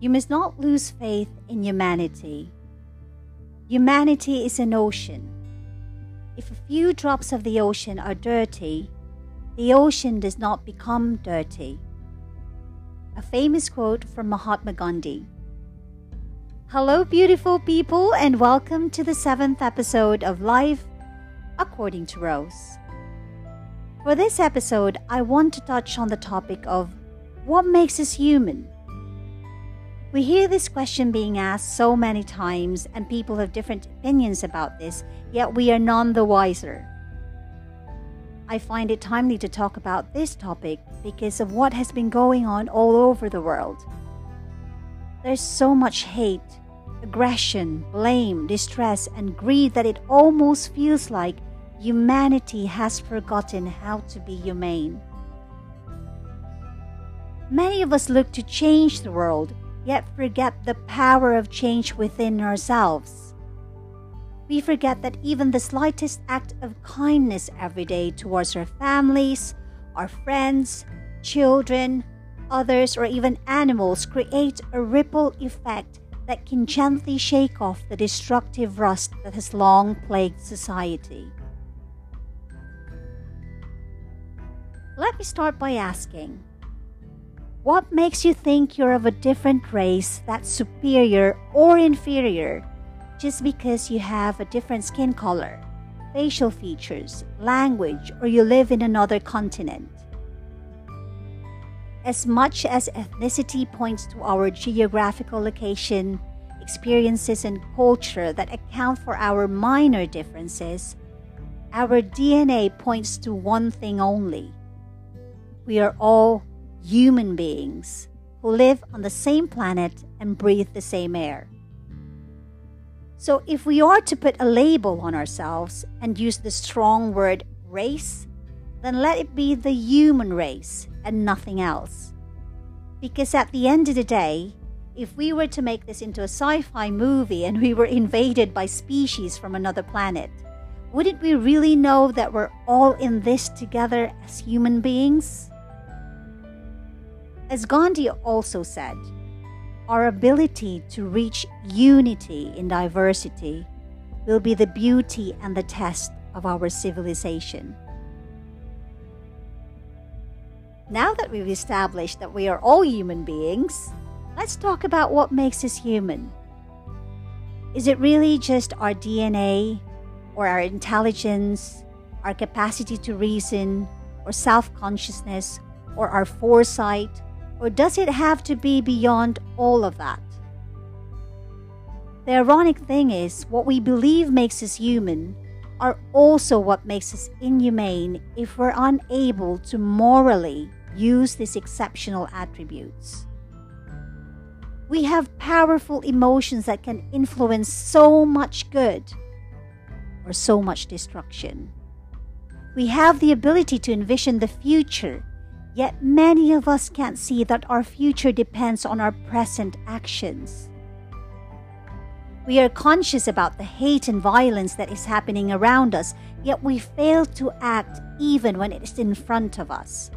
You must not lose faith in humanity. Humanity is an ocean. If a few drops of the ocean are dirty, the ocean does not become dirty. A famous quote from Mahatma Gandhi. Hello, beautiful people, and welcome to the seventh episode of Life According to Rose. For this episode, I want to touch on the topic of what makes us human. We hear this question being asked so many times, and people have different opinions about this, yet we are none the wiser. I find it timely to talk about this topic because of what has been going on all over the world. There's so much hate, aggression, blame, distress, and greed that it almost feels like humanity has forgotten how to be humane. Many of us look to change the world yet forget the power of change within ourselves. We forget that even the slightest act of kindness every day towards our families, our friends, children, others, or even animals creates a ripple effect that can gently shake off the destructive rust that has long plagued society. Let me start by asking what makes you think you're of a different race that's superior or inferior just because you have a different skin color, facial features, language, or you live in another continent? As much as ethnicity points to our geographical location, experiences, and culture that account for our minor differences, our DNA points to one thing only. We are all human beings who live on the same planet and breathe the same air. So, if we are to put a label on ourselves and use the strong word race, then let it be the human race and nothing else. Because at the end of the day, if we were to make this into a sci fi movie and we were invaded by species from another planet, wouldn't we really know that we're all in this together as human beings? As Gandhi also said, our ability to reach unity in diversity will be the beauty and the test of our civilization. Now that we've established that we are all human beings, let's talk about what makes us human. Is it really just our DNA, or our intelligence, our capacity to reason, or self consciousness, or our foresight, or does it have to be beyond all of that? The ironic thing is, what we believe makes us human are also what makes us inhumane if we're unable to morally use these exceptional attributes. We have powerful emotions that can influence so much good or so much destruction. We have the ability to envision the future Yet many of us can't see that our future depends on our present actions. We are conscious about the hate and violence that is happening around us, yet we fail to act even when it is in front of us.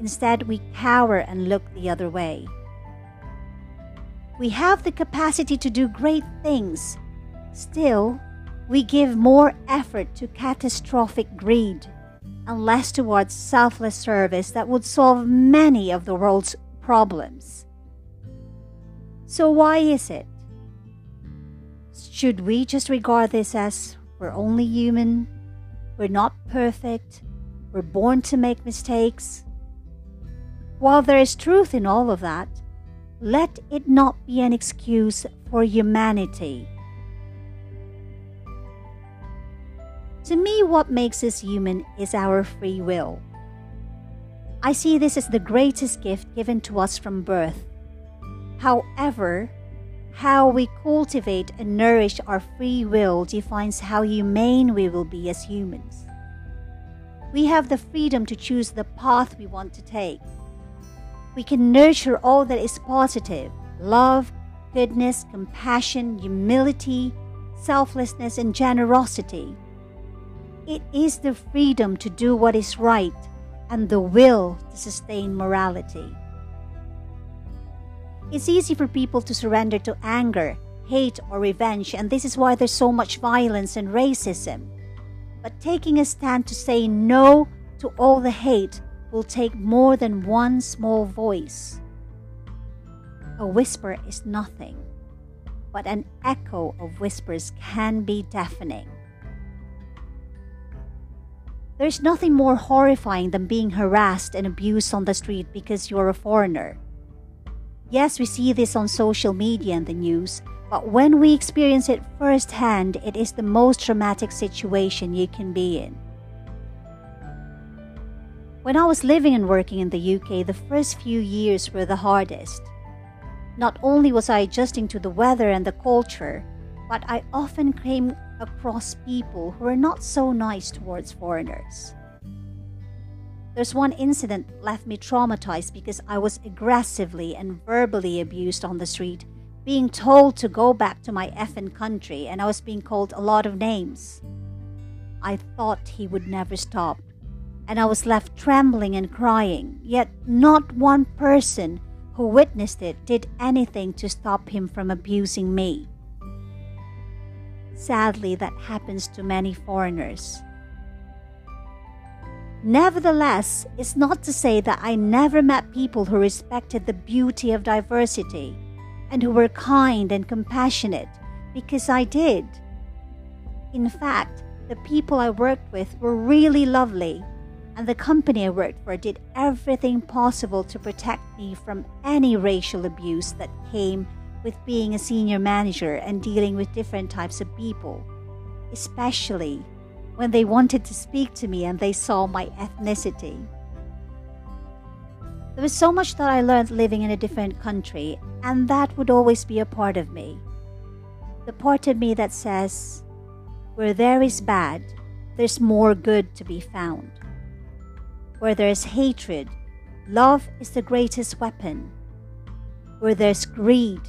Instead, we cower and look the other way. We have the capacity to do great things. Still, we give more effort to catastrophic greed and less towards selfless service that would solve many of the world's problems. So, why is it? Should we just regard this as we're only human, we're not perfect, we're born to make mistakes? While there is truth in all of that, let it not be an excuse for humanity To me, what makes us human is our free will. I see this as the greatest gift given to us from birth. However, how we cultivate and nourish our free will defines how humane we will be as humans. We have the freedom to choose the path we want to take. We can nurture all that is positive love, goodness, compassion, humility, selflessness, and generosity it is the freedom to do what is right and the will to sustain morality. It's easy for people to surrender to anger, hate, or revenge, and this is why there's so much violence and racism. But taking a stand to say no to all the hate will take more than one small voice. A whisper is nothing, but an echo of whispers can be deafening. There's nothing more horrifying than being harassed and abused on the street because you're a foreigner. Yes, we see this on social media and the news, but when we experience it firsthand, it is the most traumatic situation you can be in. When I was living and working in the UK, the first few years were the hardest. Not only was I adjusting to the weather and the culture, but I often came across people who are not so nice towards foreigners. There's one incident left me traumatized because I was aggressively and verbally abused on the street, being told to go back to my effing country, and I was being called a lot of names. I thought he would never stop, and I was left trembling and crying, yet not one person who witnessed it did anything to stop him from abusing me. Sadly, that happens to many foreigners. Nevertheless, it's not to say that I never met people who respected the beauty of diversity and who were kind and compassionate, because I did. In fact, the people I worked with were really lovely, and the company I worked for did everything possible to protect me from any racial abuse that came with being a senior manager and dealing with different types of people, especially when they wanted to speak to me and they saw my ethnicity. There was so much that I learned living in a different country, and that would always be a part of me. The part of me that says, where there is bad, there's more good to be found. Where there is hatred, love is the greatest weapon. Where there's greed,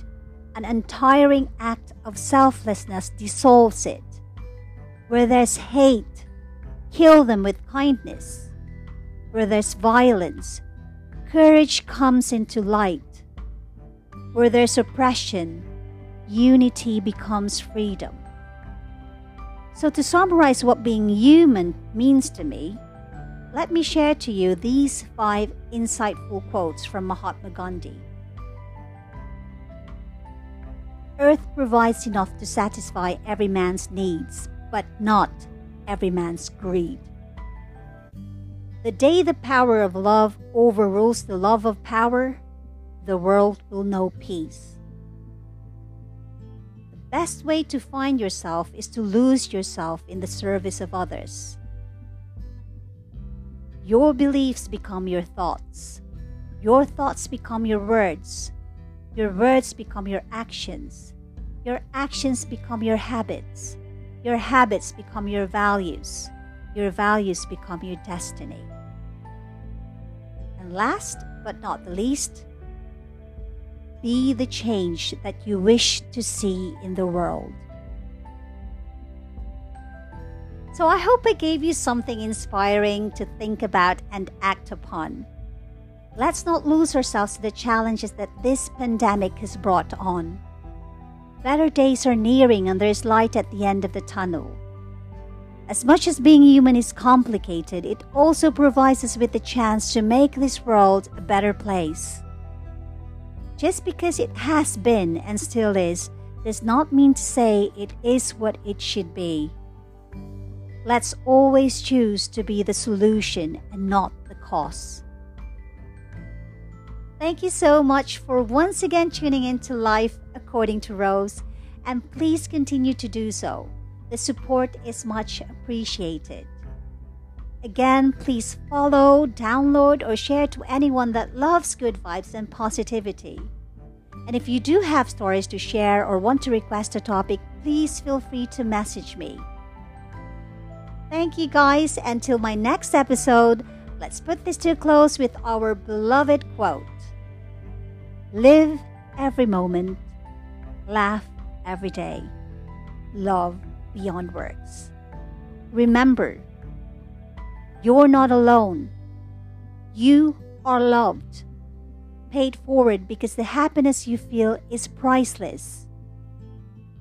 an untiring act of selflessness dissolves it. Where there's hate, kill them with kindness. Where there's violence, courage comes into light. Where there's oppression, unity becomes freedom. So, to summarize what being human means to me, let me share to you these five insightful quotes from Mahatma Gandhi. Earth provides enough to satisfy every man's needs, but not every man's greed. The day the power of love overrules the love of power, the world will know peace. The best way to find yourself is to lose yourself in the service of others. Your beliefs become your thoughts. Your thoughts become your words. Your words become your actions. Your actions become your habits. Your habits become your values. Your values become your destiny. And last but not the least, be the change that you wish to see in the world. So I hope I gave you something inspiring to think about and act upon. Let's not lose ourselves to the challenges that this pandemic has brought on. Better days are nearing and there's light at the end of the tunnel. As much as being human is complicated, it also provides us with the chance to make this world a better place. Just because it has been and still is does not mean to say it is what it should be. Let's always choose to be the solution and not the cause. Thank you so much for once again tuning in to Life According to Rose, and please continue to do so. The support is much appreciated. Again, please follow, download, or share to anyone that loves good vibes and positivity. And if you do have stories to share or want to request a topic, please feel free to message me. Thank you guys. Until my next episode, let's put this to a close with our beloved quote. Live every moment, laugh every day, love beyond words. Remember, you're not alone. You are loved. Pay it forward because the happiness you feel is priceless.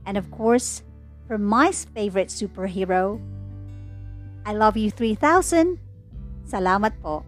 And of course, for my favorite superhero, I love you 3000. Salamat po.